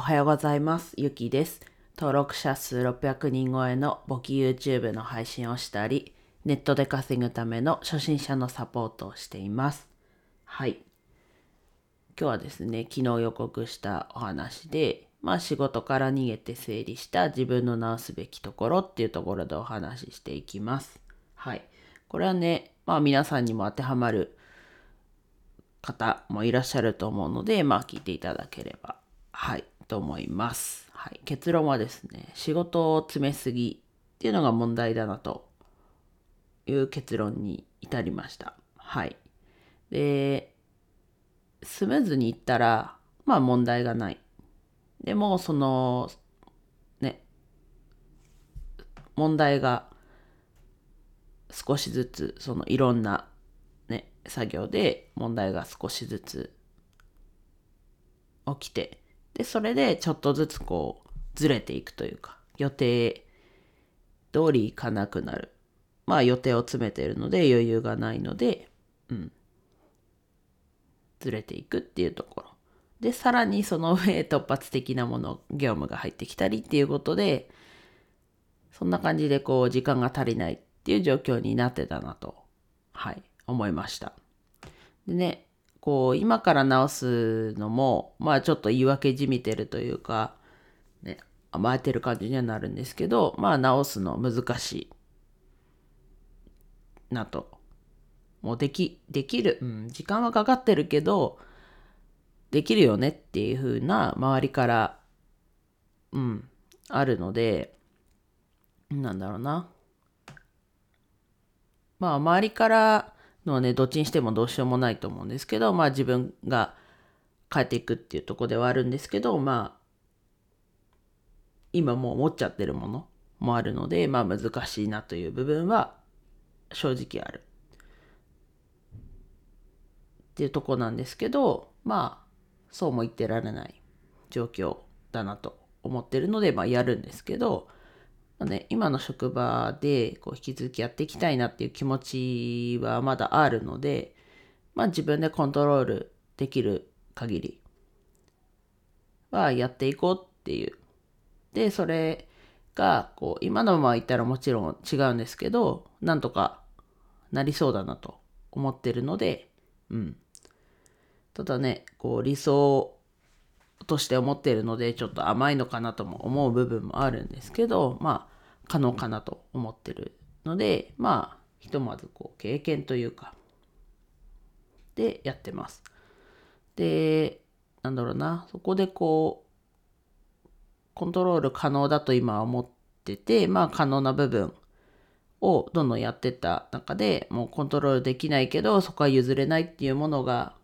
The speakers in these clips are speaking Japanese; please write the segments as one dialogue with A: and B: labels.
A: おはようございます。ゆきです。登録者数600人超えの簿記 YouTube の配信をしたり、ネットで稼ぐための初心者のサポートをしています。はい。今日はですね、昨日予告したお話で、まあ仕事から逃げて整理した自分の直すべきところっていうところでお話ししていきます。はい。これはね、まあ皆さんにも当てはまる方もいらっしゃると思うので、まあ聞いていただければ、はい、と思います。はい。結論はですね、仕事を詰めすぎっていうのが問題だなという結論に至りました。はい。で、スムーズにいったら、まあ問題がない。でも、その、ね、問題が少しずつ、そのいろんなね、作業で問題が少しずつ起きて、で、それでちょっとずつこう、ずれていくというか、予定通りいかなくなる。まあ予定を詰めてるので余裕がないので、うん。ずれていくっていうところ。で、さらにその上突発的なもの、業務が入ってきたりっていうことで、そんな感じでこう時間が足りないっていう状況になってたなと、はい、思いました。でね、こう今から直すのも、まあちょっと言い訳じみてるというか、ね、甘えてる感じにはなるんですけど、まあ直すの難しいなと。もうでき、できる、うん、時間はかかってるけど、できるよねっていう風な周りから、うん、あるので、なんだろうな。まあ周りからのはね、どっちにしてもどうしようもないと思うんですけど、まあ自分が変えていくっていうとこではあるんですけど、まあ、今もう持っちゃってるものもあるので、まあ難しいなという部分は正直ある。っていうとこなんですけど、まあ、そうも言ってられない状況だなと思ってるので、まあやるんですけど、まあね、今の職場でこう引き続きやっていきたいなっていう気持ちはまだあるので、まあ自分でコントロールできる限りはやっていこうっていう。で、それがこう今のままいったらもちろん違うんですけど、なんとかなりそうだなと思ってるので、うん。ただね、こう理想として思ってるので、ちょっと甘いのかなとも思う部分もあるんですけど、まあ、可能かなと思ってるので、まあ、ひとまずこう、経験というか、でやってます。で、なんだろうな、そこでこう、コントロール可能だと今は思ってて、まあ、可能な部分をどんどんやってった中でもうコントロールできないけど、そこは譲れないっていうものが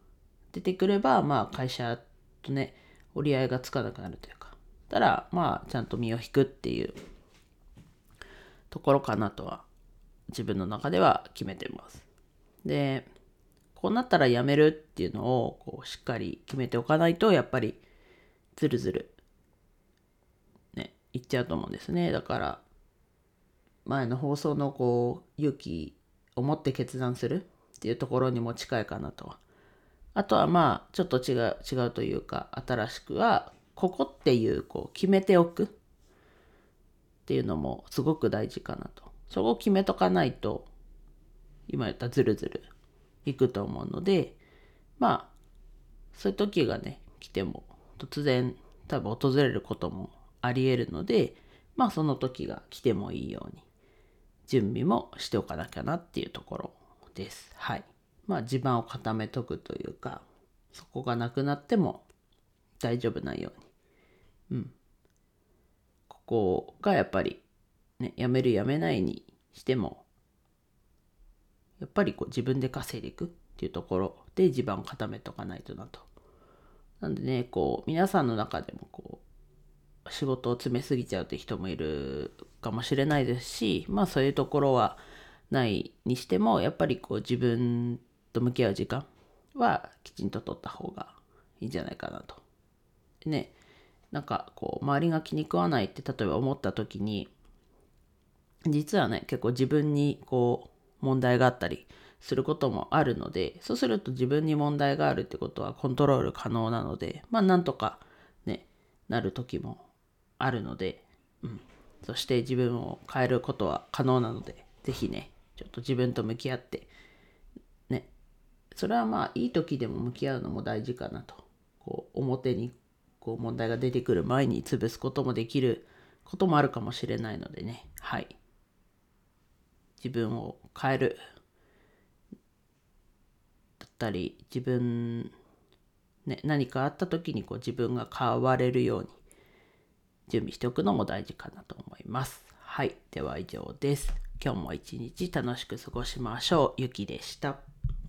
A: 出てくれば、まあ、会社とね、折り合いがつかなくなるというか。たら、まあ、ちゃんと身を引くっていうところかなとは、自分の中では決めてます。で、こうなったらやめるっていうのを、こう、しっかり決めておかないと、やっぱり、ずるずる、ね、いっちゃうと思うんですね。だから、前の放送の、こう、勇気を持って決断するっていうところにも近いかなとはあとはまあ、ちょっと違う、違うというか、新しくは、ここっていう、こう、決めておくっていうのもすごく大事かなと。そこを決めとかないと、今言ったずるずるいくと思うので、まあ、そういう時がね、来ても、突然、多分訪れることもあり得るので、まあ、その時が来てもいいように、準備もしておかなきゃなっていうところです。はい。まあ地盤を固めとくというか、そこがなくなっても大丈夫なように。うん。ここがやっぱり、ね、やめるやめないにしても、やっぱりこう自分で稼いでいくっていうところで地盤を固めとかないとなと。なんでね、こう、皆さんの中でもこう、仕事を詰めすぎちゃうって人もいるかもしれないですし、まあそういうところはないにしても、やっぱりこう自分と向き合う時間はきちんと取った方がいいんじゃないかなと。ね、なんかこう周りが気に食わないって例えば思った時に実はね結構自分にこう問題があったりすることもあるのでそうすると自分に問題があるってことはコントロール可能なのでまあなんとかねなる時もあるので、うん、そして自分を変えることは可能なので是非ねちょっと自分と向き合ってね。それはまあいい時でも向き合うのも大事かなとこう表にこう問題が出てくる前に潰すこともできることもあるかもしれないのでね。はい。自分を変える。だったり自分ね何かあった時にこう自分が変われるように準備しておくのも大事かなと思います。はい。では以上です。今日も一日楽しく過ごしましょう。ゆきでした。